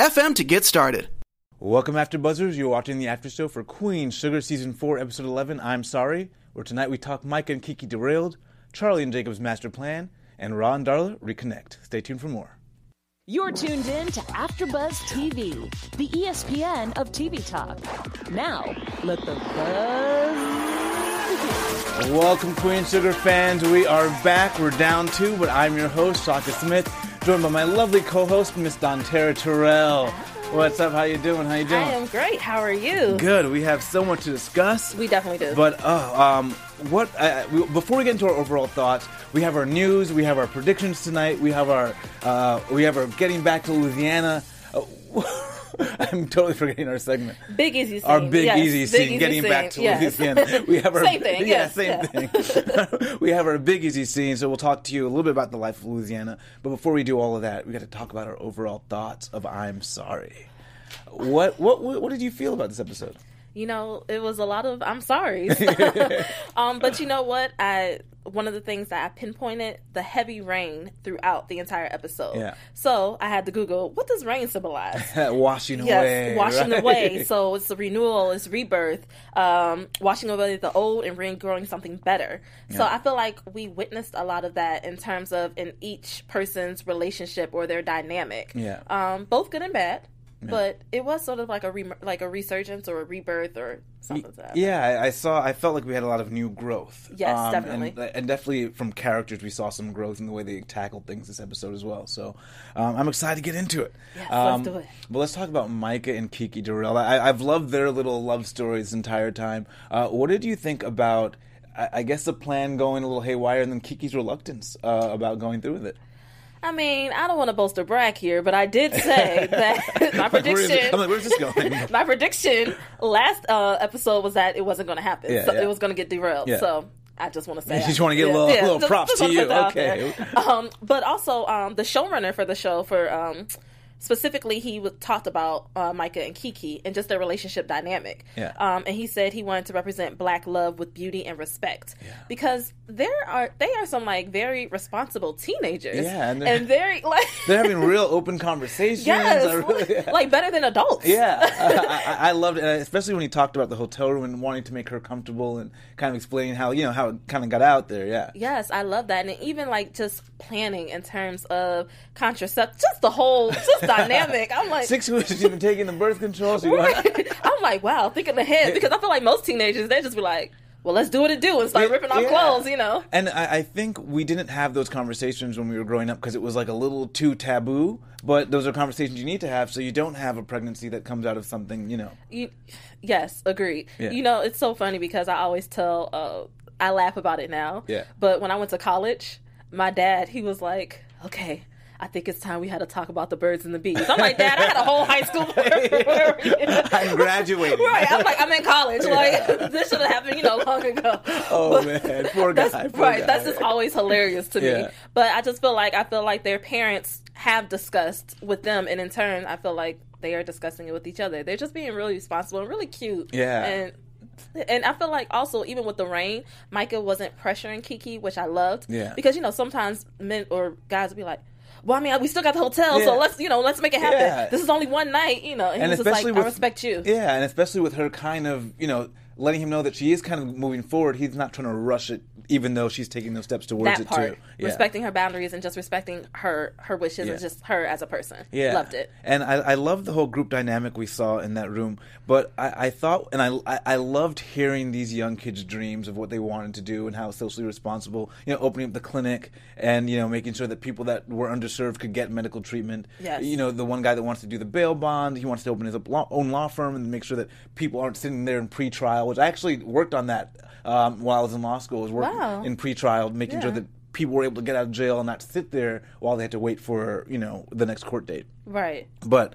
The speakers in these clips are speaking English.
FM to get started. Welcome, After Buzzers. You're watching the After Show for Queen Sugar Season 4, Episode 11, I'm Sorry, where tonight we talk Mike and Kiki Derailed, Charlie and Jacob's Master Plan, and Ron Darla Reconnect. Stay tuned for more. You're tuned in to AfterBuzz TV, the ESPN of TV talk. Now, let the buzz begin. Welcome, Queen Sugar fans. We are back. We're down two, but I'm your host, Shaka Smith joined by my lovely co-host, Miss Dontera Terrell. What's up? How you doing? How you doing? I am great. How are you? Good. We have so much to discuss. We definitely do. But uh, um, what? Uh, we, before we get into our overall thoughts, we have our news. We have our predictions tonight. We have our uh, we have our getting back to Louisiana. I'm totally forgetting our segment. Big easy scene. Our big yes. easy scene. Big getting easy back to yes. Louisiana. We have our same thing. Yeah, yes. same yeah. thing. we have our big easy scene. So we'll talk to you a little bit about the life of Louisiana. But before we do all of that, we got to talk about our overall thoughts of I'm sorry. What what what, what did you feel about this episode? You know, it was a lot of I'm sorry. um, but you know what? I one of the things that I pinpointed the heavy rain throughout the entire episode. Yeah. So I had to Google what does rain symbolize? washing yes, away. washing right? away. So it's the renewal, it's rebirth, um, washing away the old and regrowing something better. Yeah. So I feel like we witnessed a lot of that in terms of in each person's relationship or their dynamic. Yeah. Um, both good and bad. Yeah. But it was sort of like a re- like a resurgence or a rebirth or something. yeah, I, saw. I felt like we had a lot of new growth. Yes, um, definitely, and, and, definitely from characters, we saw some growth in the way they tackled things this episode as well. So um, I'm excited to get into it. Yes, um, let's do it. But let's talk about Micah and Kiki derailed. I, have loved their little love stories this entire time. Uh, what did you think about? I, I, guess the plan going a little haywire, and then Kiki's reluctance uh, about going through with it. I mean, I don't want to boast or brag here, but I did say that my prediction. Like, where's this going? my prediction last uh, episode was that it wasn't going to happen. Yeah, so yeah. it was going to get derailed. Yeah. So I just want to say. You just want to get a little, yeah, little props just, just to you. Okay. Um, but also, um, the showrunner for the show for um, specifically he talked about uh, Micah and Kiki and just their relationship dynamic. Yeah. Um, and he said he wanted to represent black love with beauty and respect yeah. because there are they are some like very responsible teenagers. Yeah, and, and very like they're having real open conversations. Yes, really, yeah. like better than adults. Yeah, I, I, I, loved it, especially when he talked about the hotel room and wanting to make her comfortable and kind of explaining how you know how it kind of got out there. Yeah. Yes, I love that, and even like just planning in terms of contraception, just the whole just dynamic. I'm like six weeks you've been taking the birth control. So right. I'm like, wow, thinking ahead because I feel like most teenagers they just be like. Well, let's do what it do and start ripping off yeah. clothes, you know. And I, I, think we didn't have those conversations when we were growing up because it was like a little too taboo. But those are conversations you need to have so you don't have a pregnancy that comes out of something, you know. You, yes, agreed. Yeah. You know, it's so funny because I always tell, uh, I laugh about it now. Yeah. But when I went to college, my dad, he was like, okay, I think it's time we had to talk about the birds and the bees. I'm like, Dad, I had a whole high school. I'm graduating. Right. I'm like, I'm in college. Like, this should have happened, you know, long ago. Oh, but man. Poor guy. That's, poor right. Guy. That's just always hilarious to yeah. me. But I just feel like, I feel like their parents have discussed with them. And in turn, I feel like they are discussing it with each other. They're just being really responsible and really cute. Yeah. And and I feel like also even with the rain, Micah wasn't pressuring Kiki, which I loved. Yeah. Because you know sometimes men or guys would be like, well, I mean, we still got the hotel, yeah. so let's you know let's make it happen. Yeah. This is only one night, you know. And, and especially just like, with, I respect you. Yeah, and especially with her kind of you know letting him know that she is kind of moving forward. He's not trying to rush it, even though she's taking those steps towards that it part, too. Yeah. Respecting her boundaries and just respecting her her wishes Yeah. and just her as a person. Yeah, Loved it. and I, I love the whole group dynamic we saw in that room. But I, I thought, and I, I I loved hearing these young kids' dreams of what they wanted to do and how socially responsible. You know, opening up the clinic and you know making sure that people that were underserved could get medical treatment. Yes. You know, the one guy that wants to do the bail bond, he wants to open his own law firm and make sure that people aren't sitting there in pre-trial. Which I actually worked on that um, while I was in law school. I was working Wow. in pre-trial, making sure that people were able to get out of jail and not sit there while they had to wait for you know the next court date. Right. But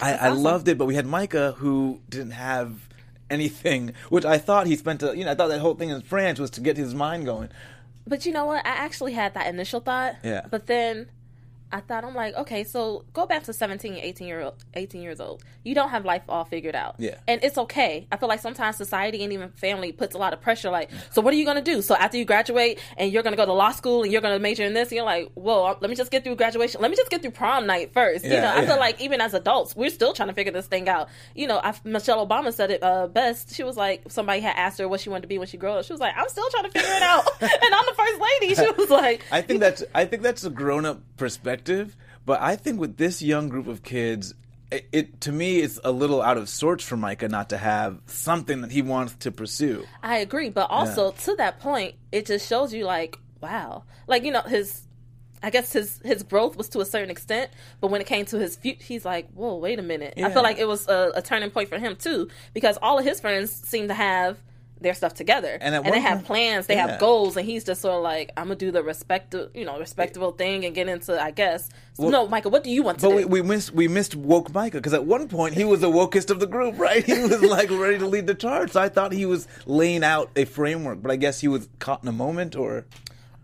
I, I loved it, but we had Micah who didn't have anything, which I thought he spent. A, you know, I thought that whole thing in France was to get his mind going. But you know what? I actually had that initial thought. Yeah. But then I thought I'm like, okay, so go back to 17, 18 year old, 18 years old. You don't have life all figured out. Yeah. And it's okay. I feel like sometimes society and even family puts a lot of pressure. Like, so what are you gonna do? So after you graduate and you're gonna go to law school and you're gonna major in this, and you're like, whoa, let me just get through graduation. Let me just get through prom night first. you Yeah, know, I feel like even as adults, we're still trying to figure this thing out. You know, I, Michelle Obama said it uh, best. She was like, somebody had asked her what she wanted to be when she grew up. She was like, I'm still trying to figure it out. and I'm the first lady. She was like, I think that's I think that's a grown up perspective, but I think with this young group of kids, it, it to me it's a little out of sorts for Micah not to have something that he wants to pursue. I agree, but also to that point, it just shows you like, wow, like you know his. I guess his his growth was to a certain extent, but when it came to his future, he's like, "Whoa, wait a minute!" I Yeah. feel like it was a, a turning point for him too, because all of his friends seem to have their stuff together, And at they have point- plans, they yeah. have goals, and he's just sort of like, "I'm gonna do the respectable, you know, respectable thing and get into." I guess. no, Micah, what do you want to But do? we, we missed we missed woke Micah because at one point he was the wokest of the group, right? He was like ready to lead the charge. So I thought he was laying out a framework, but I guess he was caught in a moment, or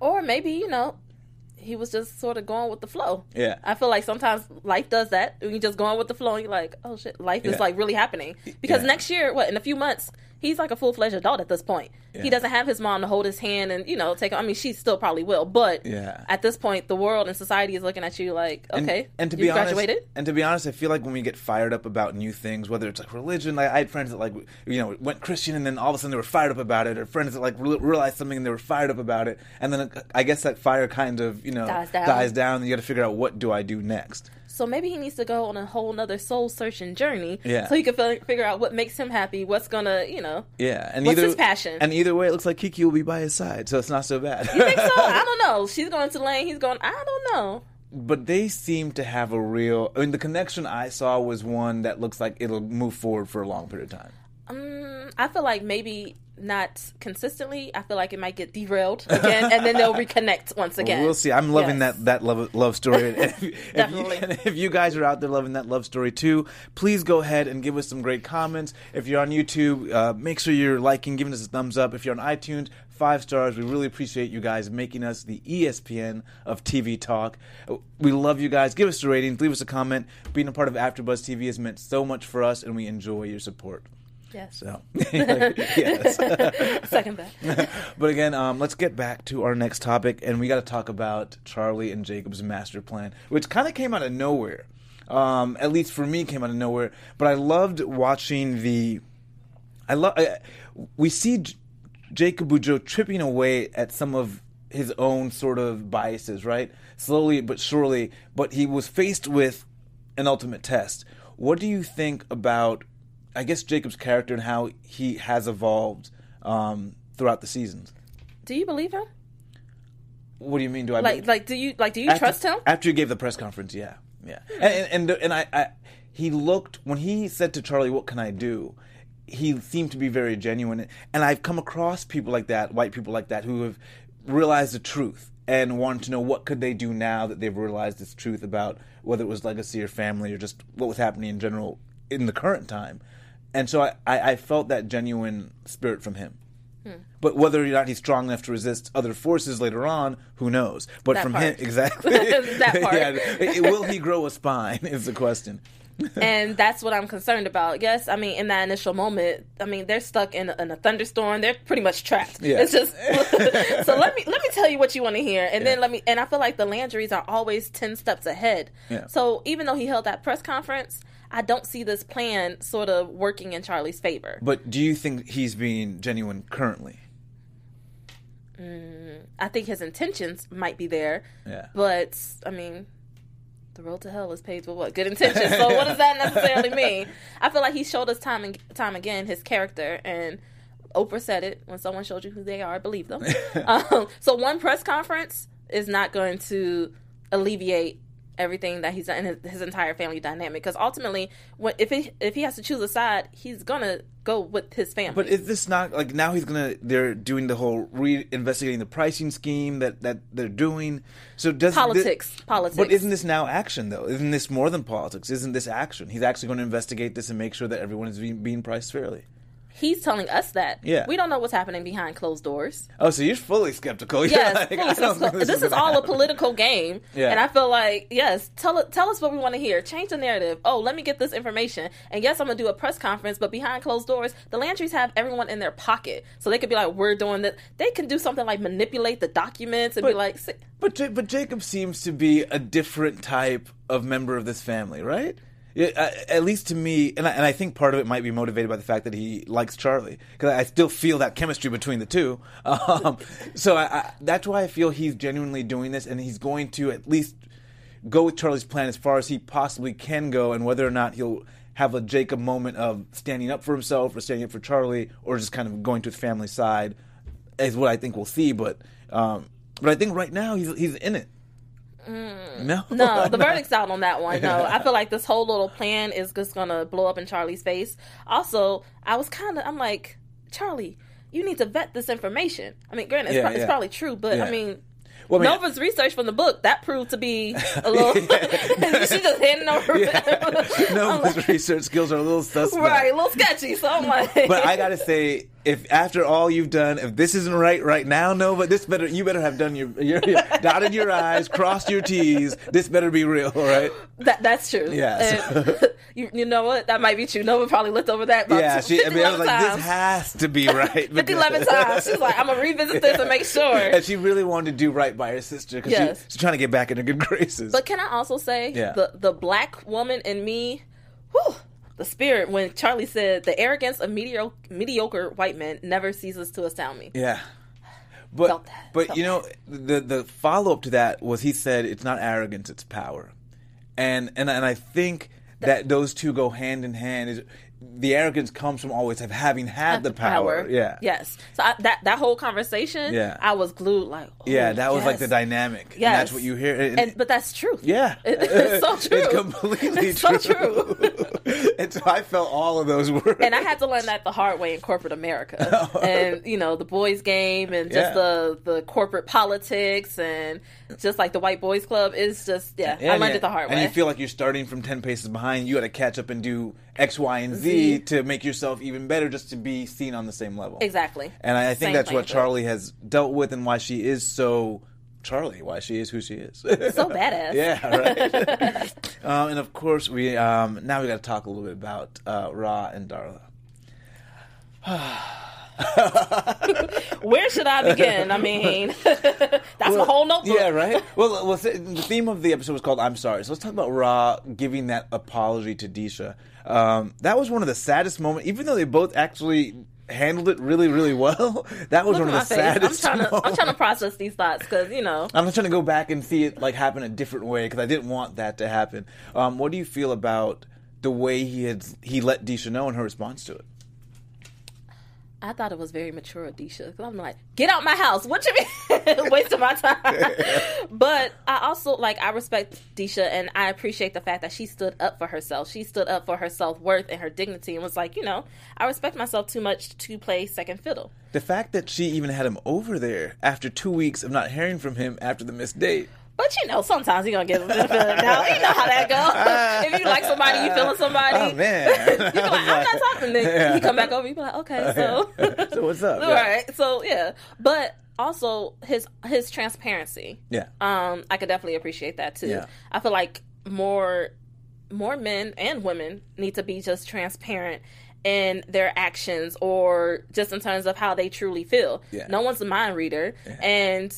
or maybe you know he was just sort of going with the flow Yeah. i feel like sometimes life does that you just going with the flow and you're like oh shit life Yeah. is like really happening because Yeah. next year what in a few months he's like a full-fledged adult at this point Yeah. he doesn't have his mom to hold his hand and you know take i mean she still probably will but Yeah. at this point the world and society is looking at you like okay and, to you be honest, graduated and to be honest, I feel like when we get fired up about new things, whether it's like religion, like I had friends that like you know went Christian and then all of a sudden they were fired up about it, or friends that like re- realized something and they were fired up about it, and then uh, I guess that fire kind of you know Dies down. dies down, and you got to figure out what do I do next. So maybe he needs to go on a whole nother soul searching journey Yeah. so he can fi- figure out what makes him happy what's gonna you know Yeah, and What's either his passion? and either way, it looks like Kiki will be by his side, so it's not so bad. you think so i don't know she's going to lane he's going i don't know but they seem to have a real. I mean, the connection I saw was one that looks like it'll move forward for a long period of time. Um, I feel like maybe not consistently. I feel like it might get derailed again, and then they'll reconnect once again. We'll see. I'm loving Yes. that that love love story. If, if, you, Definitely. if you guys are out there loving that love story too, please go ahead and give us some great comments. If you're on YouTube, uh, make sure you're liking, giving us a thumbs up. If you're on iTunes, five stars. We really appreciate you guys making us the ESPN of TV talk. We love you guys. Give us a rating. Leave us a comment. Being a part of AfterBuzz TV has meant so much for us, and we enjoy your support. Yes. So, yes. Second that. but again, um, let's get back to our next topic, and we got to talk about Charlie and Jacob's master plan, which kind of came out of nowhere. Um, at least for me, came out of nowhere. But I loved watching the. I love. We see J- Jacob Boudreaux tripping away at some of his own sort of biases, right? Slowly but surely. But he was faced with an ultimate test. What do you think about, I guess, Jacob's character and how he has evolved um, throughout the seasons? Do you believe him? What do you mean? Do I Like, believe- like, do you like? Do you after, trust him? after you gave the press conference? Yeah, yeah. And and, and, and I, I, he looked when he said to Charlie, "What can I do?" He seemed to be very genuine, and I've come across people like that, white people like that, who have realized the truth and wanted to know what could they do now that they've realized this truth about whether it was legacy or family or just what was happening in general in the current time. And so I, I, I felt that genuine spirit from him. Hmm. But whether or not he's strong enough to resist other forces later on, who knows? But That from part. him, exactly. That part. yeah, it- will he grow a spine? Is the question. and that's what I'm concerned about. Yes, I mean, in that initial moment, I mean, they're stuck in a, in a thunderstorm. They're pretty much trapped. Yeah. It's just so let me let me tell you what you want to hear, and then let me. And I feel like the Landrys are always ten steps ahead. Yeah. So even though he held that press conference, I don't see this plan sort of working in Charlie's favor. But do you think he's being genuine currently? I think his intentions might be there. Yeah. But I mean, the road to hell is paved with what good intentions. So what does that necessarily mean? I feel like he showed us time and time again his character and. Oprah said it when someone showed you who they are, believe them. um, so one press conference is not going to alleviate everything that he's done in his, his entire family dynamic because ultimately when, if he if he has to choose a side he's gonna go with his family But is this not like now he's gonna? They're doing the whole re-investigating the pricing scheme that that they're doing. So does Politics. Politics. But isn't this now action though? Isn't this more than politics? Isn't this action? He's actually going to investigate this and make sure that everyone is being, being priced fairly. He's telling us that Yeah. we don't know what's happening behind closed doors Oh, so you're fully skeptical. You're yes like, fully skeptical. think this, is, all a political game Yeah. and i feel like yes tell tell us what we want to hear change the narrative oh let me get this information and yes i'm gonna do a press conference but behind closed doors the landrys have everyone in their pocket so they could be like we're doing that they can do something like manipulate the documents and be like But but Jacob seems to be a different type of member of this family, right? Uh, at least to me, and I, and I think part of it might be motivated by the fact that he likes Charlie, because I still feel that chemistry between the two. Um, so I, I, that's why I feel he's genuinely doing this, and he's going to at least go with Charlie's plan as far as he possibly can go, and whether or not he'll have a Jacob moment of standing up for himself or standing up for Charlie, or just kind of going to his family side, is what I think we'll see. But um, but I think right now he's he's in it. Mm. No, No, the verdict's out on that one. No, I feel like this whole little plan is just gonna blow up in Charlie's face. Also, I was kind of, I'm like, Charlie, you need to vet this information. I mean, granted, it's, Yeah, pro- it's probably true, but Yeah. I mean. Well, I mean- Nova's research from the book that proved to be a little. she just handing over. no, his research skills are a little suspect. right, a little sketchy. So I'm like, But I gotta say, if after all you've done, if this isn't right right now, Nova, this better you better have done your, your, your dotted your I's, crossed your T's. This better be real, right? that, that's true. Yeah, And you, you know what? That might be true. Nova probably looked over that. About Yeah, she. I mean, I was like, times. this has to be right. 50, because- 11 times. She's like, I'm gonna revisit this and make sure. And she really wanted to do right by her sister because Yes. she, she's trying to get back into good graces. But can I also say Yeah. the the black woman in me, whew, the spirit when Charlie said the arrogance of mediocre mediocre white men never ceases to astound me. Yeah. But that, but felt you know the the follow up to that was he said it's not arrogance it's power, and and and I think that those two go hand in hand. Is the arrogance comes from always have having had the power. Yeah. Yes. So I, that that whole conversation, Yeah. I was glued like, oh, Yeah, that was like the dynamic. Yeah, that's what you hear. And, And but that's true. yeah, It- it's so true. It's completely It's true. so true. and so I felt all of those words. and I had to learn that the hard way in corporate America, and you know the boys' game, and just Yeah. the the corporate politics, and just like the white boys club is just yeah. I and learned it the hard and way. you feel like you're starting from 10 paces behind. You got to catch up and do X, Y, and Z, Z. to make yourself even better just to be seen on the same level. Exactly. And I, I think Same that's what. Charlie has dealt with and why she is so Charlie, why she is who she is. so badass. yeah, right. um, and of course, we um, now we got to talk a little bit about uh, Ra and Darla. Where should I begin? I mean, that's a whole notebook. Yeah, right. Well, well, the theme of the episode was called "I'm Sorry." So let's talk about Ra giving that apology to Disha. Um, that was one of the saddest moments, even though they both actually handled it really, really well. That was Look one of the face. I'm saddest. trying to I'm trying to process these thoughts because you know I'm trying to go back and see it like happen a different way because I didn't want that to happen. Um, what do you feel about the way he had he let Disha know and her response to it? I thought it was very mature of Disha. 'Cause I'm like, get out my house. What you mean? Wasting my time. but I also like I respect Disha and I appreciate the fact that she stood up for herself. She stood up for her self worth and her dignity and was like, you know, I respect myself too much to play second fiddle. The fact that she even had him over there after two weeks of not hearing from him after the missed date. But you know, sometimes you're gonna benefit of the doubt. You know how that goes. if you like somebody, you feeling somebody. Oh man! You be like, I'm not talking. Then you come back over. You be like, okay, so. so what's up? All right. So yeah, but also his his transparency. Yeah. Um, I could definitely appreciate that too. Yeah. I feel like more more men and women need to be just transparent in their actions or just in terms of how they truly feel. Yeah. No one's a mind reader and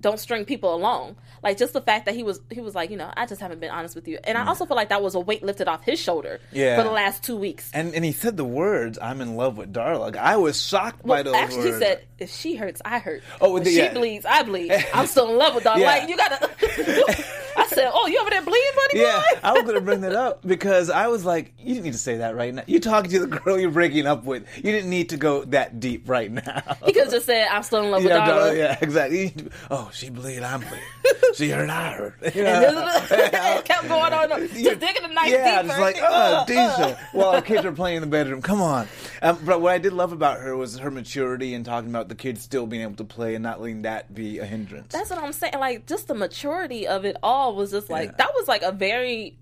don't string people along. Like just the fact that he was he was like, you know, I just haven't been honest with you. And I also feel like that was a weight lifted off his shoulder Yeah. for the last two weeks. And and he said the words, "I'm in love with Darla." Like, I was shocked by Well, those actually, words. he said, "If she hurts, I hurt. Oh, if the- she yeah. bleeds, I bleed. I'm still in love with Darla. Yeah. Like you gotta." Said, "Oh, you over there bleeding, buddy Yeah, boy?" I was going to bring that up because I was like, you didn't need to say that right now. You're talking to the girl you're breaking up with. You didn't need to go that deep right now. He could have just said, "I'm still in love with yeah, Darla." Darla, yeah, exactly. Oh, she bleed, I'm bleed. She heard, I heard. You know? it kept going on, just digging the knife yeah, deeper. just like, oh, Disha. While our kids are playing in the bedroom. Come on. Um, but what I did love about her was her maturity and talking about the kids still being able to play and not letting that be a hindrance. That's what I'm saying. Like, just the maturity of it all was just like Yeah. that was like a very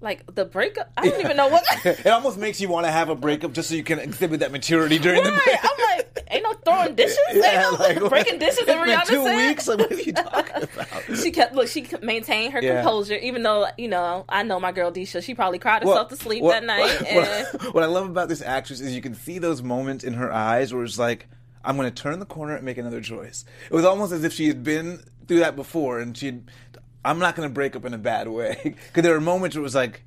like the breakup. I don't even know what. it almost makes you want to have a breakup just so you can exhibit that maturity during the Right. break. I'm like, ain't no throwing dishes, Yeah, ain't no like, breaking dishes. Been Rihanna two said. weeks. Like, what are you talking about? She kept look. She maintained her Yeah. composure, even though you know I know my girl Disha. She probably cried herself to sleep that night. What, and what I love about this actress is you can see those moments in her eyes where it's like, I'm going to turn the corner and make another choice. It was almost as if she had been through that before and she'd, I'm not going to break up in a bad way. Because there were moments where it was like,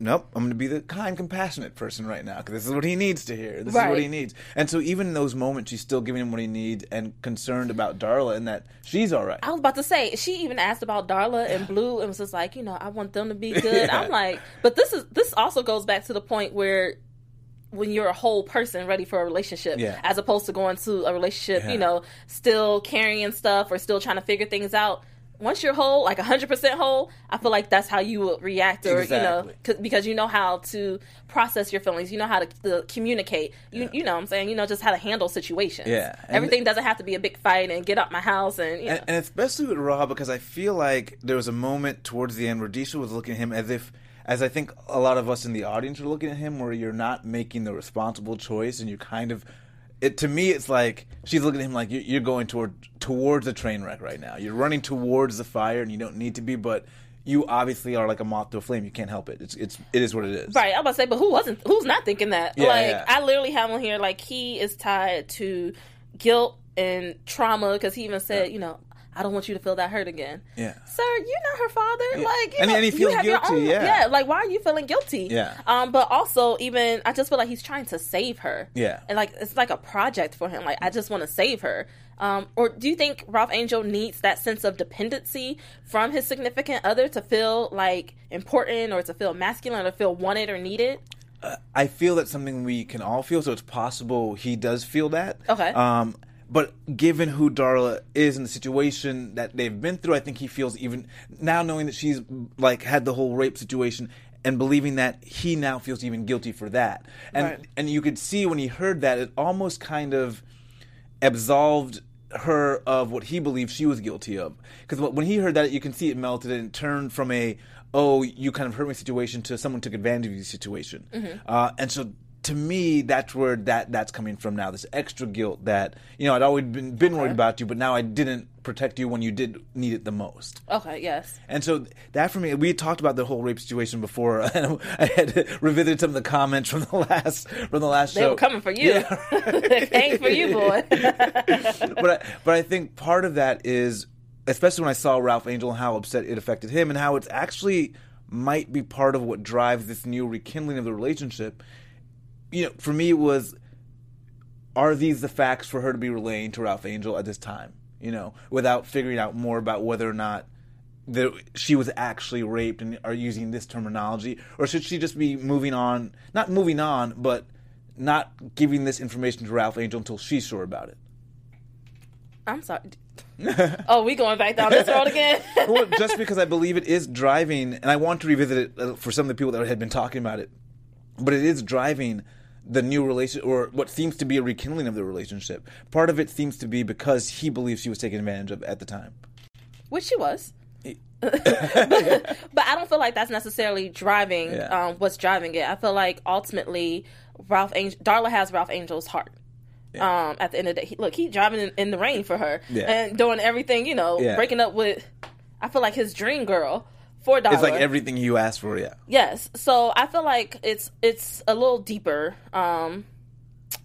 nope, I'm going to be the kind, compassionate person right now because this is what he needs to hear. This is what he needs. And so even in those moments, she's still giving him what he needs and concerned about Darla and that she's all right. I was about to say she even asked about Darla and Blue and was just like, you know, I want them to be good. Yeah. I'm like, but this is this also goes back to the point where when you're a whole person ready for a relationship, Yeah. as opposed to going to a relationship, Yeah. you know, still carrying stuff or still trying to figure things out. Once you're whole, like 100% whole, I feel like that's how you would react, or you know, Exactly. 'cause- because you know how to process your feelings, you know how to, to communicate, you you know, what I'm saying, you know, just how to handle situations. Yeah. And- everything doesn't have to be a big fight and get out my house and you know. and, and especially with Ra because I feel like there was a moment towards the end where Disha was looking at him as if, as I think a lot of us in the audience are looking at him, where you're not making the responsible choice and you're kind of. It, to me, it's like she's looking at him like you're, you're going toward towards a train wreck right now. You're running towards the fire, and you don't need to be, but you obviously are like a moth to a flame. You can't help it. It's it's it is what it is. Right, I'm about to say, but who wasn't? Who's not thinking that? Yeah, like, yeah. I literally have on here like he is tied to guilt and trauma because he even said, you know, I don't want you to feel that hurt again. Yeah. sir, you're not her father. Yeah. Like, you And- know, and he you feels have your guilty, own- yeah. like why are you feeling guilty? Yeah. Um, but also even I just feel like he's trying to save her. Yeah. and like it's like a project for him. Like I just want to save her. Um, or do you think Ralph Angel needs that sense of dependency from his significant other to feel like important or to feel masculine or to feel wanted or needed? I feel that's something we can all feel, so it's possible he does feel that. Okay. Um, but given who Darla is and the situation that they've been through, I think he feels even now knowing that she's like had the whole rape situation and believing that he now feels even guilty for that. And Right. and you could see when he heard that it almost kind of absolved her of what he believed she was guilty of. Because when he heard that, you can see it melted and turned from a "oh, you kind of hurt me" situation to someone took advantage of you situation. Uh, and so, to me, that's where that that's coming from now. This extra guilt that you know I'd always been been worried about you, but now I didn't protect you when you did need it the most. Okay, yes. And so that for me, we talked about the whole rape situation before. and I had revisited some of the comments from the last from the last They show. They were coming for you. Yeah. they came for you, boy. but I, but I think part of that is, especially when I saw Ralph Angel and how upset it affected him, and how it's actually might be part of what drives this new rekindling of the relationship. You know, for me, it was, are these the facts for her to be relaying to Ralph Angel at this time? You know, without figuring out more about whether or not that she was actually raped and are using this terminology, or should she just be moving on? Not moving on, but not giving this information to Ralph Angel until she's sure about it. I'm sorry. oh, we going back down this road again? well, just because I believe it is driving, and I want to revisit it uh, for some of the people that had been talking about it, but it is driving the new relation, or what seems to be a rekindling of the relationship. Part of it seems to be because he believes she was taken advantage of at the time. Which she was. but I don't feel like that's necessarily driving Yeah. um, what's driving it. I feel like ultimately Ralph Angel, Darla has Ralph Angel's heart. Um, at the end of the day, he, look, he driving in, in the rain for her Yeah. and doing everything, you know, Yeah. breaking up with. I feel like his dream girl for. It's like everything you asked for, yeah. Yes. So I feel like it's it's a little deeper um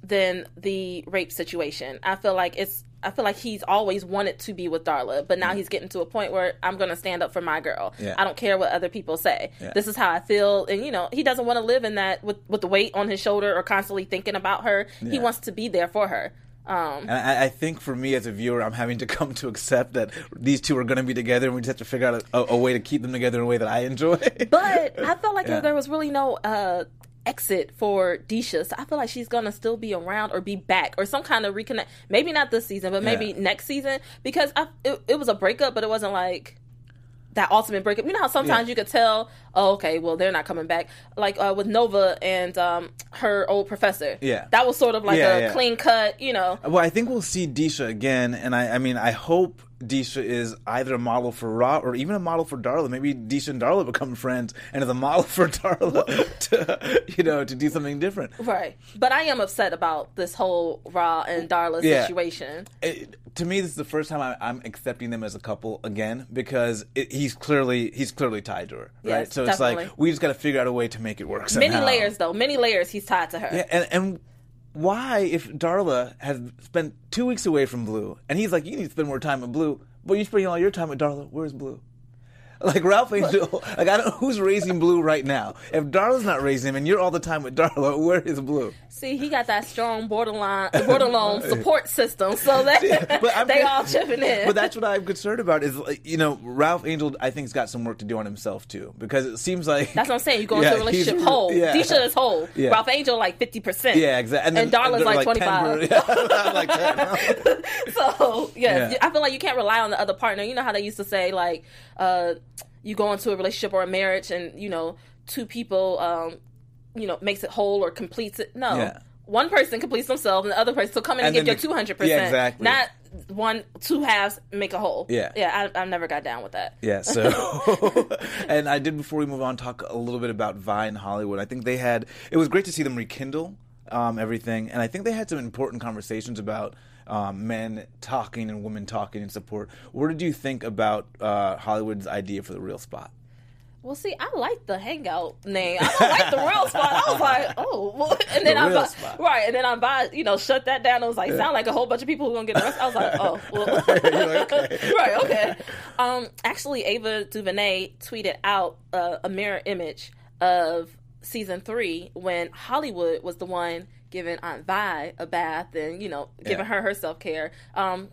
than the rape situation. I feel like it's I feel like he's always wanted to be with Darla, but now he's getting to a point where I'm going to stand up for my girl. Yeah. I don't care what other people say. Yeah. This is how I feel and you know, he doesn't want to live in that with with the weight on his shoulder or constantly thinking about her. He wants to be there for her. Um, And I, I think for me as a viewer, I'm having to come to accept that these two are going to be together, and we just have to figure out a, a way to keep them together in a way that I enjoy. But I felt like Yeah. there was really no uh, exit for Disha. So I feel like she's gonna still be around or be back or some kind of reconnect. Maybe not this season, but maybe Yeah. next season because I, it, it was a breakup, but it wasn't like that ultimate breakup. You know how sometimes Yeah. you could tell, oh, okay, well they're not coming back. Like uh, with Nova and um, her old professor. Yeah. that was sort of like Yeah, a yeah. clean cut. You know, Well, I think we'll see Disha again, and I, I mean, I hope Disha is either a model for Ra or even a model for Darla. Maybe Disha and Darla become friends, and is a model for Darla to, you know, to do something different. right? But I am upset about this whole Ra and Darla Yeah. situation. It, to me, this is the first time I, I'm accepting them as a couple again because it, he's clearly he's clearly tied to her, right? Yes, so it's like we just got to figure out a way to make it work. Many layers, though. Many layers. He's tied to her. Yeah, and and why, if Darla has spent two weeks away from Blue, and he's like, you need to spend more time with Blue, but you're spending all your time with Darla. Where's Blue? Like Ralph Angel, like I don't know who's raising Blue right now. If Darla's not raising him, and you're all the time with Darla, where is Blue? See, he got that strong borderline, borderline support system, so that But I'm they all chipping in. But that's what I'm concerned about. Is like, you know, Ralph Angel, I think, has got some work to do on himself too, because it seems like That's what I'm saying. You go Yeah, into a relationship whole. yeah. Disha is whole. Yeah. Ralph Angel like fifty percent. Yeah, exactly. And Darla's like 25. Yeah, like So yeah, Yeah. I feel like you can't rely on the other partner. You know how they used to say like, uh, you go into a relationship or a marriage, and you know two people, um, you know, makes it whole or completes it. No. Yeah. One person completes themselves, and the other person. So come in and, And give your the- two hundred percent. Yeah, exactly. Not one, two halves make a whole. Yeah. yeah. I, I never got down with that. Yeah, so and I did before we move on talk a little bit about Vi and Hollywood. I think they had it was great to see them rekindle um, everything, and I think they had some important conversations about um, men talking and women talking and support. What did you think about uh, Hollywood's idea for the real spot? Well, see, I like the hangout name. I don't like the real spot. I was like, oh, well. and then The I real buy, spot. right, and then I'm by, you know, shut that down. I was like, sound like a whole bunch of people who are gonna get arrested. I was like, oh, well. right, okay. Um, actually, Ava DuVernay tweeted out uh, a mirror image of season three when Hollywood was the one giving Aunt Vi a bath and you know giving Yeah. her her self care. Um,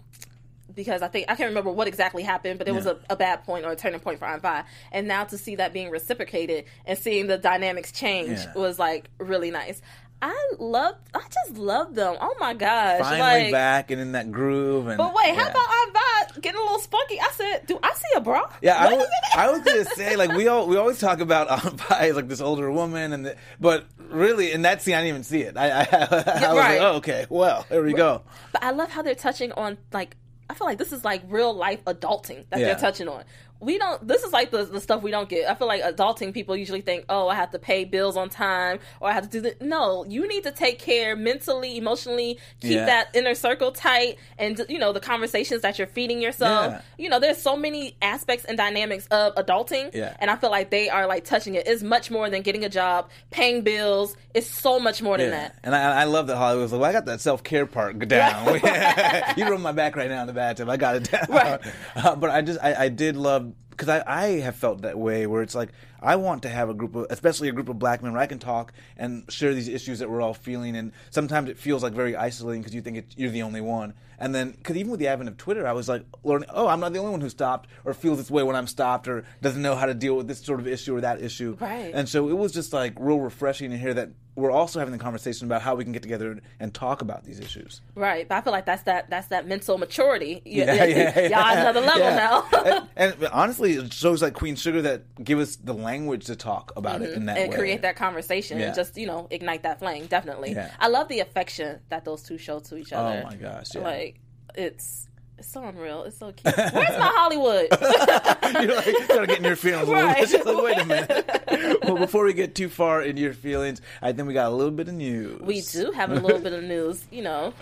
because I think I can't remember what exactly happened, but it was a, a bad point or a turning point for Aunt Vi. And now to see that being reciprocated and seeing the dynamics change Yeah. was like really nice. I love, I just love them. Oh my gosh! Finally like, back and in that groove. And, But wait, how yeah. about Aunt Vi getting a little spunky? I said, do I see a bra? Yeah, I was. I was gonna say like we all we always talk about uh, Aunt Vi like this older woman, and the, but really in that scene I didn't even see it. I, I, I was right. like, oh, okay, well, here we go. But I love how they're touching on like I feel like this is like real life adulting that Yeah. they're touching on. We don't. This is like the the stuff we don't get. I feel like adulting people usually think, oh, I have to pay bills on time or I have to do the. No, you need to take care mentally, emotionally, keep Yeah. that inner circle tight, and you know the conversations that you're feeding yourself. Yeah. You know, there's so many aspects and dynamics of adulting, Yeah. and I feel like they are like touching it. It's much more than getting a job, paying bills. It's so much more than that. And I, I love that Hollywood's like, well, I got that self care part down. you rub my back right now in the bathtub. I got it down. Right. Uh, but I just, I, I did love because I, I have felt that way where it's like I want to have a group of, especially a group of black men where I can talk and share these issues that we're all feeling. And sometimes it feels like very isolating because you think it, you're the only one. And then, because even with the advent of Twitter, I was like, learning, oh, I'm not the only one who stopped or feels this way when I'm stopped or doesn't know how to deal with this sort of issue or that issue. Right. And so it was just like real refreshing to hear that we're also having the conversation about how we can get together and talk about these issues. Right, but I feel like that's that that's that mental maturity. You- Yeah, yeah, y'all at another level yeah. now. and, and honestly, it shows like Queen Sugar that give us the language to talk about it in that mm-hmm, and way. create that conversation Yeah. and just you know ignite that flame. Definitely, Yeah. I love the affection that those two show to each oh other. Oh my gosh, yeah. like it's it's so unreal. It's so cute. Where's my Hollywood? You're like start getting your feelings a little Right. Like, wait a minute. Well, before we get too far in your feelings, I think we got a little bit of news. we do have a little bit of news. You know,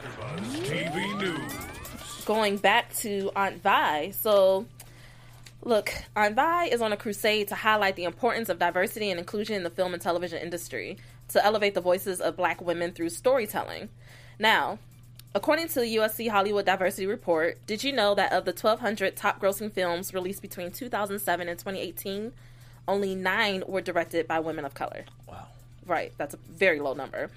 TV News. going back to Aunt Vi. So, look, Aunt Vi is on a crusade to highlight the importance of diversity and inclusion in the film and television industry to elevate the voices of black women through storytelling. Now, according to the USC Hollywood Diversity Report, did you know that of the 1,200 top grossing films released between 2007 and 2018, only nine were directed by women of color? Wow. Right, that's a very low number.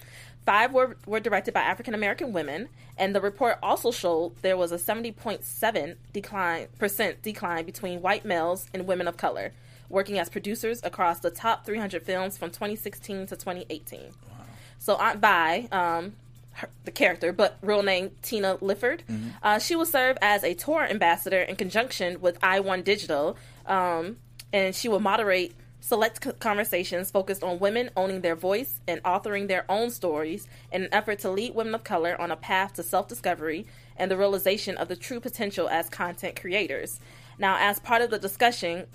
Five were, were directed by African American women, and the report also showed there was a 70.7 decline percent decline between white males and women of color, working as producers across the top 300 films from 2016 to 2018. Wow. So Aunt Vi, um, her, the character, but real name Tina Lifford, uh, she will serve as a tour ambassador in conjunction with i1 Digital, um, and she will moderate select conversations focused on women owning their voice and authoring their own stories in an effort to lead women of color on a path to self discovery and the realization of the true potential as content creators. Now, as part of the discussion,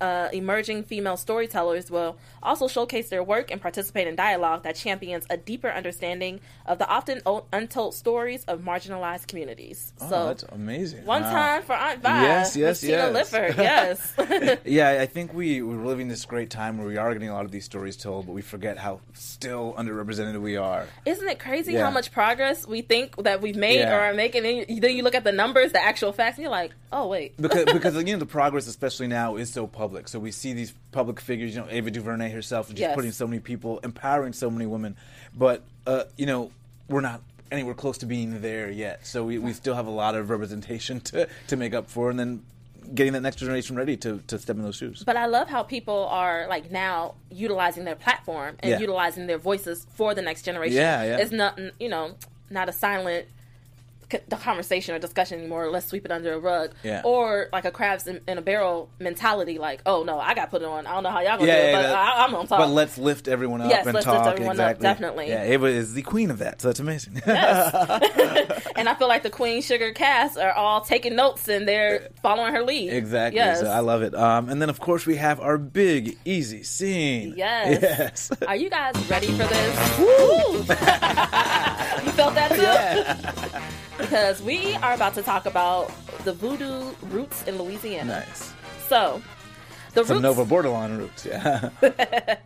uh, emerging female storytellers will also showcase their work and participate in dialogue that champions a deeper understanding of the often o- untold stories of marginalized communities. Oh, so, that's amazing. one Wow. time for Aunt Vi, Yes, yes, yes. Lifford, yes. yeah, I think we, we're living this great time where we are getting a lot of these stories told, but we forget how still underrepresented we are. Isn't it crazy Yeah. how much progress we think that we've made Yeah. or are making? And then you look at the numbers, the actual facts, and you're like, oh wait. because because you know the progress, especially now, is so public. So we see these public figures. You know, Ava DuVernay herself, just Yes. putting so many people, empowering so many women. But uh, you know, we're not anywhere close to being there yet. So we, we still have a lot of representation to to make up for, and then getting that next generation ready to to step in those shoes. But I love how people are like now utilizing their platform and Yeah. utilizing their voices for the next generation. Yeah, yeah. It's not, you know, not a silent the conversation or discussion anymore. Let's sweep it under a rug. Yeah. Or like a crabs in, in a barrel mentality. Like, oh no, I got put it on. I don't know how y'all gonna Yeah, do it, yeah, but that- I, I'm gonna talk. But let's lift everyone up Yes, and let's lift talk. everyone up, exactly. definitely. Yeah, Ava is the queen of that, so that's amazing. Yes. and I feel like the Queen Sugar cast are all taking notes and they're following her lead. Exactly. Yes. So I love it. Um, and then of course we have our big easy scene. Yes. Yes. Are you guys ready for this? Woo! you felt that too? Because we are about to talk about the voodoo roots in Louisiana. nice. So, the Some roots. Nova borderline roots. Yeah.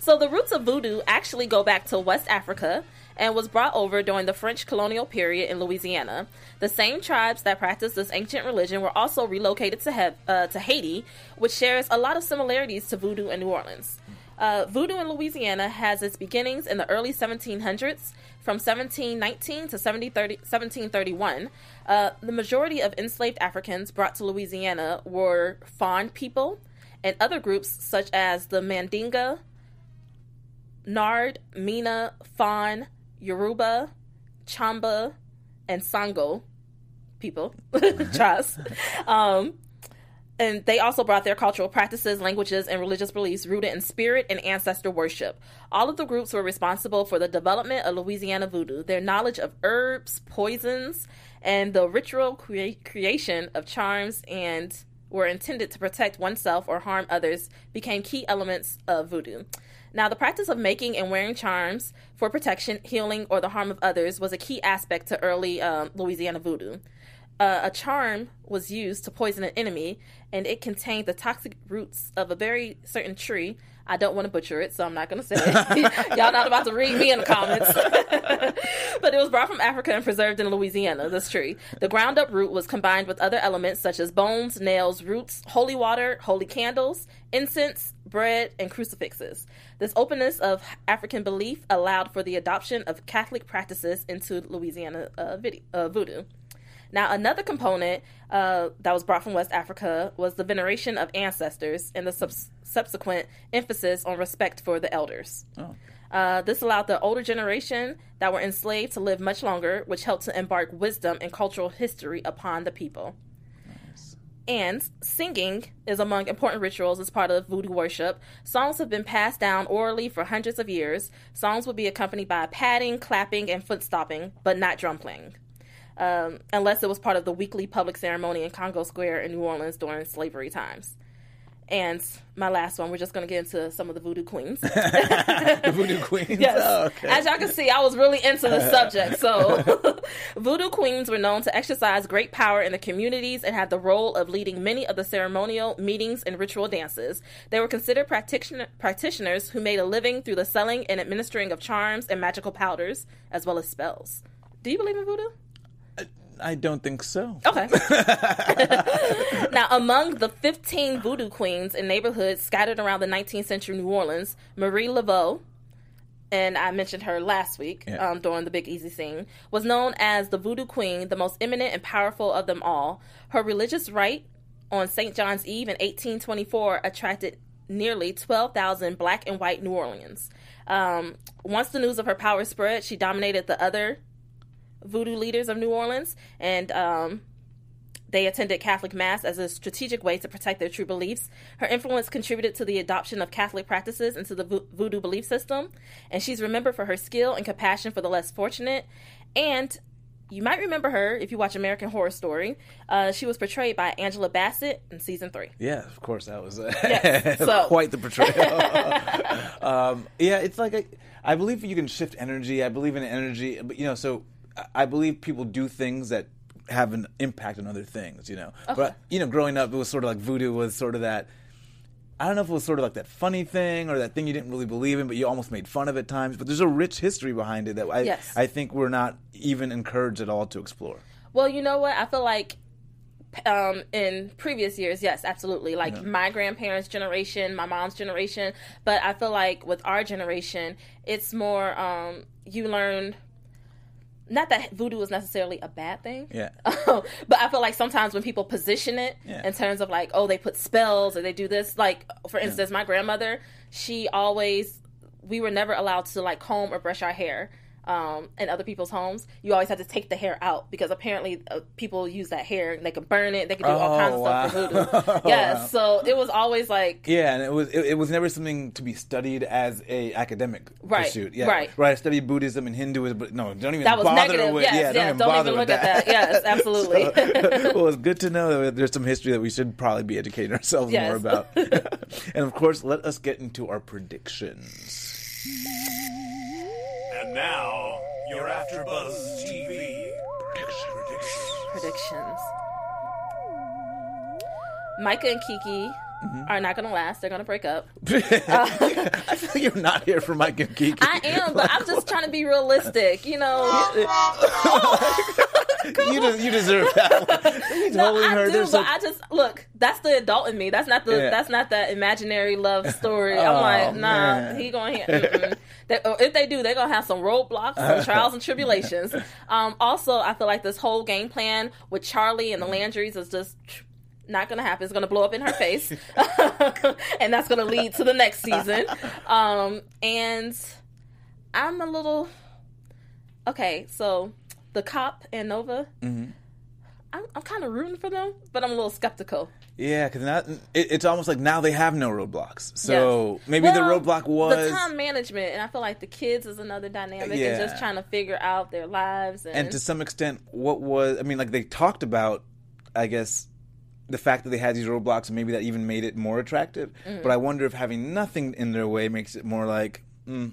So the roots of voodoo actually go back to West Africa and was brought over during the French colonial period in Louisiana. The same tribes that practiced this ancient religion were also relocated to, he- uh, to Haiti, which shares a lot of similarities to voodoo in New Orleans. Uh, voodoo in Louisiana has its beginnings in the early 1700s. From 1719 to 1731, uh, the majority of enslaved Africans brought to Louisiana were Fon people, and other groups such as the Mandinga, Nard, Mina, Fon, Yoruba, Chamba, and Sango people, tribes. Um, and they also brought their cultural practices, languages, and religious beliefs rooted in spirit and ancestor worship. All of the groups were responsible for the development of Louisiana voodoo. Their knowledge of herbs, poisons, and the ritual crea- creation of charms and were intended to protect oneself or harm others became key elements of voodoo. Now, the practice of making and wearing charms for protection, healing, or the harm of others was a key aspect to early um, Louisiana voodoo. Uh, a charm was used to poison an enemy, and it contained the toxic roots of a very certain tree. I don't want to butcher it, so I'm not going to say it. Y'all not about to read me in the comments. but it was brought from Africa and preserved in Louisiana, this tree. The ground up root was combined with other elements such as bones, nails, roots, holy water, holy candles, incense, bread, and crucifixes. This openness of African belief allowed for the adoption of Catholic practices into Louisiana uh, uh, voodoo. Now, another component uh, that was brought from West Africa was the veneration of ancestors and the subs- subsequent emphasis on respect for the elders. Uh, this allowed the older generation that were enslaved to live much longer, which helped to embark wisdom and cultural history upon the people. And singing is among important rituals as part of voodoo worship. Songs have been passed down orally for hundreds of years. Songs would be accompanied by patting, clapping, and foot stomping, but not drum playing um, unless it was part of the weekly public ceremony in Congo Square in New Orleans during slavery times. And my last one, we're just going to get into some of the voodoo queens. the Voodoo Queens. Yes. Oh, okay. As y'all can see, I was really into the subject. So, voodoo queens were known to exercise great power in the communities and had the role of leading many of the ceremonial meetings and ritual dances. They were considered practitioner, practitioners who made a living through the selling and administering of charms and magical powders, as well as spells. Do you believe in voodoo? I don't think so. Okay. now, among the 15 voodoo queens in neighborhoods scattered around the 19th century New Orleans, Marie Laveau, and I mentioned her last week Yeah. um, during the Big Easy scene, was known as the Voodoo Queen, the most eminent and powerful of them all. Her religious rite on St. John's Eve in 1824 attracted nearly 12,000 black and white New Orleans. Um, once the news of her power spread, she dominated the other voodoo leaders of New Orleans, and um, they attended Catholic Mass as a strategic way to protect their true beliefs. Her influence contributed to the adoption of Catholic practices into the vo- voodoo belief system, and she's remembered for her skill and compassion for the less fortunate. And you might remember her if you watch American Horror Story. Uh, she was portrayed by Angela Bassett in season three. Yeah, of course, that was uh, Yes, so- quite the portrayal. um, yeah, it's like I, I believe you can shift energy. I believe in energy, but you know, so I- believe people do things that have an impact on other things. You know, but you know, growing up, it was sort of like voodoo was sort of that. I don't know if it was sort of like that funny thing or that thing you didn't really believe in, but you almost made fun of at times. But there's a rich history behind it that I, Yes. I think we're not even encouraged at all to explore. Well, you know what? I feel like um, in previous years, yes, absolutely. Like my grandparents' generation, my mom's generation, but I feel like with our generation, it's more um, you learn. Not that voodoo is necessarily a bad thing. Yeah. but I feel like sometimes when people position it Yeah. in terms of like, oh, they put spells or they do this. Like, for instance, my grandmother, she always, we were never allowed to like comb or brush our hair. Um, in other people's homes, you always had to take the hair out because apparently uh, people use that hair and they can burn it, they can do all Oh, kinds of stuff for wow. voodoo. Yeah, so it was always like, Yeah, and it was it, it was never something to be studied as a academic Right, pursuit. Yeah, right. Right. I studied Buddhism and Hinduism, but no, don't even that was bother negative. with yes, yeah, yeah, don't even don't bother even with look at that. Yes, absolutely. So- well, it's good to know that there's some history that we should probably be educating ourselves Yes. more about. and of course, let us get into our predictions. And now, your AfterBuzz TV predictions. predictions. Micah and Kiki Mm-hmm. are not going to last. They're going to break up. I feel like you're not here for Mike and Kiki. I am, but I'm just trying to be realistic. You know, you, des- you deserve that. One. You no, totally I heard do, but I just look. That's the adult in me. That's not the. Yeah. That's not that imaginary love story. Oh, I'm like, nah, man. he going here. They, if they do, they're gonna have some roadblocks, some trials and tribulations. Um, also, I feel like this whole game plan with Charlie and the Landrys is just not gonna happen. It's gonna blow up in her face, and that's gonna lead to the next season. Um, and I'm a little okay. So the cop and Nova, Mm-hmm. I'm, I'm kind of rooting for them, but I'm a little skeptical. Yeah, because it, it's almost like now they have no roadblocks. So Yes. maybe the roadblock was the time management, and I feel like the kids is another dynamic, and just trying to figure out their lives. And, and to some extent, what was I mean, like they talked about, I guess, the fact that they had these roadblocks, and maybe that even made it more attractive. Mm-hmm. But I wonder if having nothing in their way makes it more like, mm,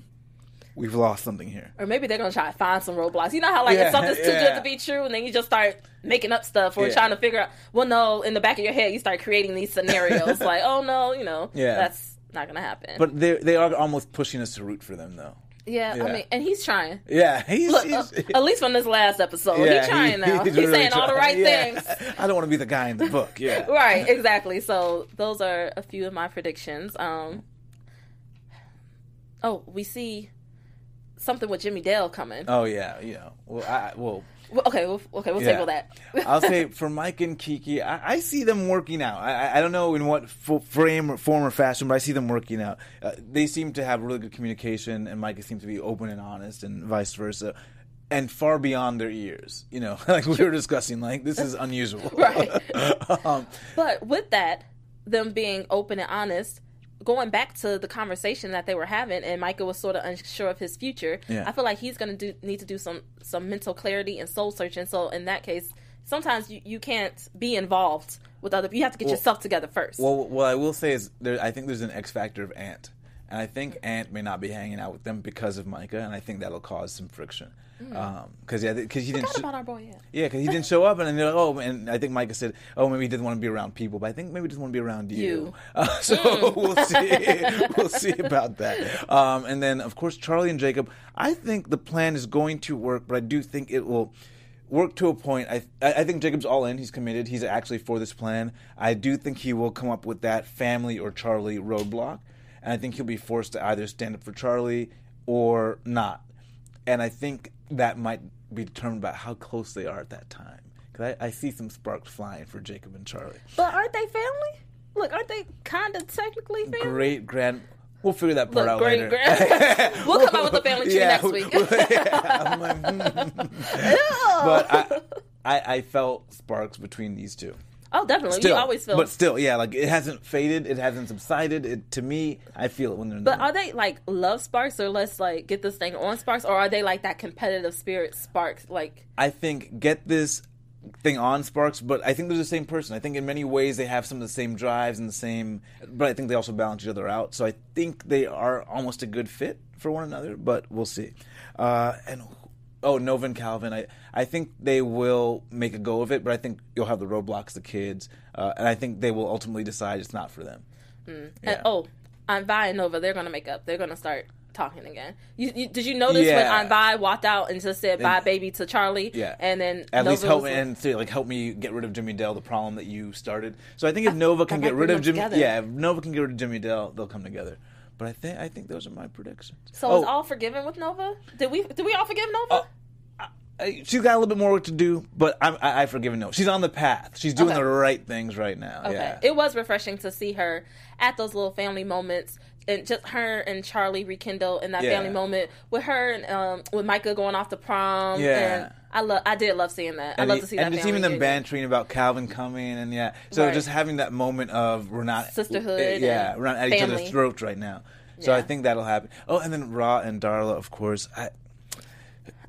we've lost something here. or maybe they're gonna try to find some roadblocks. You know how like Yeah, if something's too yeah. good to be true, and then you just start making up stuff or Yeah. trying to figure out. Well, no, in the back of your head, you start creating these scenarios like, oh no, you know, Yeah. that's not gonna happen. But they they are almost pushing us to root for them, though. yeah. I mean, and he's trying. Yeah, he's, Look, he's uh, at least from this last episode, he's trying now. He's, really saying all the right. Things. I don't want to be the guy in the book. Yeah, right exactly so those are a few of my predictions um oh we see something with jimmy dale coming Oh yeah, you know. Well, I, well, Well, okay we'll, okay we'll Yeah. table that I'll say for Mike and Kiki, I, I see them working out. I, I- don't know in what f- frame or form or fashion, but I see them working out. Uh, they seem to have really good communication, and Mike seems to be open and honest, and vice versa. And far beyond their ears, you know, like we were discussing, like this is unusual, Right. um, but with that them being open and honest going back to the conversation that they were having and Micah was sort of unsure of his future Yeah. I feel like he's going to do need to do some some mental clarity and soul searching. So in that case sometimes you, you can't be involved with other you have to get yourself together first. Well, what I will say is, there, I think there's an X factor of Ant, and I think Ant may not be hanging out with them because of Micah, and I think that'll cause some friction. Because yeah, because he didn't. Sh- about our boy yeah. Yeah, because he didn't show up, and then they're like, oh, and I think Micah said, oh, maybe he didn't want to be around people, but I think maybe he just want to be around you. You. Uh, so we'll see. we'll see about that. Um, and then, of course, Charlie and Jacob. I think the plan is going to work, but I do think it will work to a point. I I think Jacob's all in. He's committed. He's actually for this plan. I do think he will come up with that family or Charlie roadblock, and I think he'll be forced to either stand up for Charlie or not. And I think that might be determined by how close they are at that time. Because I, I see some sparks flying for Jacob and Charlie. But aren't they family? Look, aren't they kind of technically family? Great grand. We'll figure that part Look, out great later. grand. we'll come out with a family tree Yeah, next week. yeah, I'm like, hmm. but I, I, I felt sparks between these two. Oh, definitely. Still, you always feel. but still, yeah, like it hasn't faded, it hasn't subsided. It, to me, I feel it when they're. in But the are they like love sparks or let's like get this thing on sparks or are they like that competitive spirit sparks? Like I think get this thing on Sparks, but I think they're the same person. I think in many ways they have some of the same drives and the same, but I think they also balance each other out. So I think they are almost a good fit for one another. But we'll see. Uh, and oh, Nova and Calvin, I I think they will make a go of it, but I think you'll have the roadblocks, the kids, uh, and I think they will ultimately decide it's not for them. and, oh, Aunt Vi and Nova, they're gonna make up. They're gonna start talking again. You, you did you notice Yeah. when Aunt Vi walked out and just said bye baby to Charlie? Yeah, And then at Nova least help and to like help me get rid of Jimmy Dale, the problem that you started. So I think if Nova can I get rid of Jimmy, together. yeah, if Nova can get rid of Jimmy Dale, they'll come together. But I think I think those are my predictions. So oh, is all forgiven with Nova? Did we did we all forgive Nova? I- she's got a little bit more work to do, but I'm, I, I forgive her. No, she's on the path. She's doing Okay. the right things right now. Okay. Yeah. It was refreshing to see her at those little family moments and just her and Charlie rekindle in that Yeah. family moment with her and um, with Micah going off to prom. Yeah. And I love I did love seeing that. I love he- to see and that. And just even them bantering about Calvin coming and yeah, so Right. just having that moment of we're not Sisterhood yeah, and we're not at each family. other's throats right now. So I think that'll happen. Oh, and then Ra and Darla, of course. I,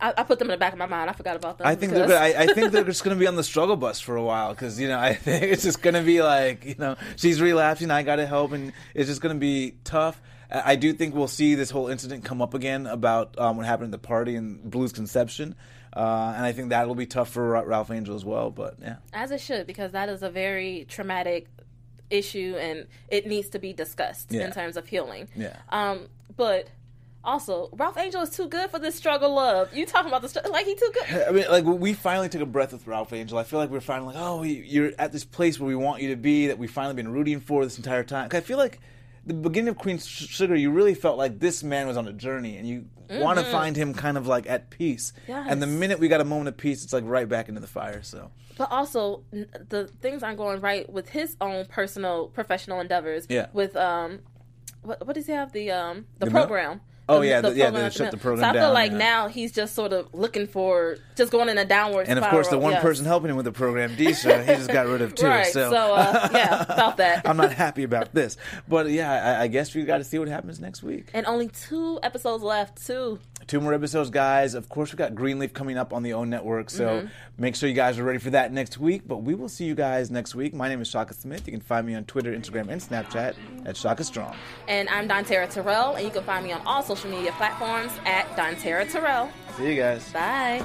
I, I put them in the back of my mind. I forgot about them. I think they're. I, I think they're just going to be on the struggle bus for a while because you know I think it's just going to be like you know she's relapsing. I got to help, and it's just going to be tough. I I do think we'll see this whole incident come up again about um, what happened at the party and Blue's conception, uh, and I think that'll be tough for Ralph Angel as well. But yeah, as it should because that is a very traumatic issue and it needs to be discussed Yeah. in terms of healing. Yeah. Um, but also Ralph Angel is too good for this struggle love. You talking about the str- like he too good? I mean, like we finally took a breath with Ralph Angel. I feel like we're finally like, oh, you're at this place where we want you to be, that we've finally been rooting for this entire time. I feel like the beginning of Queen Sugar, you really felt like this man was on a journey, and you want to find him kind of like at peace. Yes. And the minute we got a moment of peace, it's like right back into the fire. So But also the things aren't going right with his own personal professional endeavors. Yeah. With um, what what does he have the um the, The program? Oh, yeah, the- yeah, program they shut the program So I feel down, like yeah. now he's just sort of looking for just going in a downward. and of course, the one yes. person helping him with the program, Disha, he just got rid of too. Right. So, So, uh, yeah, about that. I'm not happy about this. But yeah, I, I guess we got to see what happens next week. and only two episodes left too. Two more episodes, guys. Of course, we got Greenleaf coming up on the OWN network, so Mm-hmm. make sure you guys are ready for that next week. But we will see you guys next week. My name is Shaka Smith. You can find me on Twitter, Instagram, and Snapchat at Shaka Strong. And I'm Dontera Terrell, and you can find me on all social media platforms at Dontera Terrell. See you guys. Bye.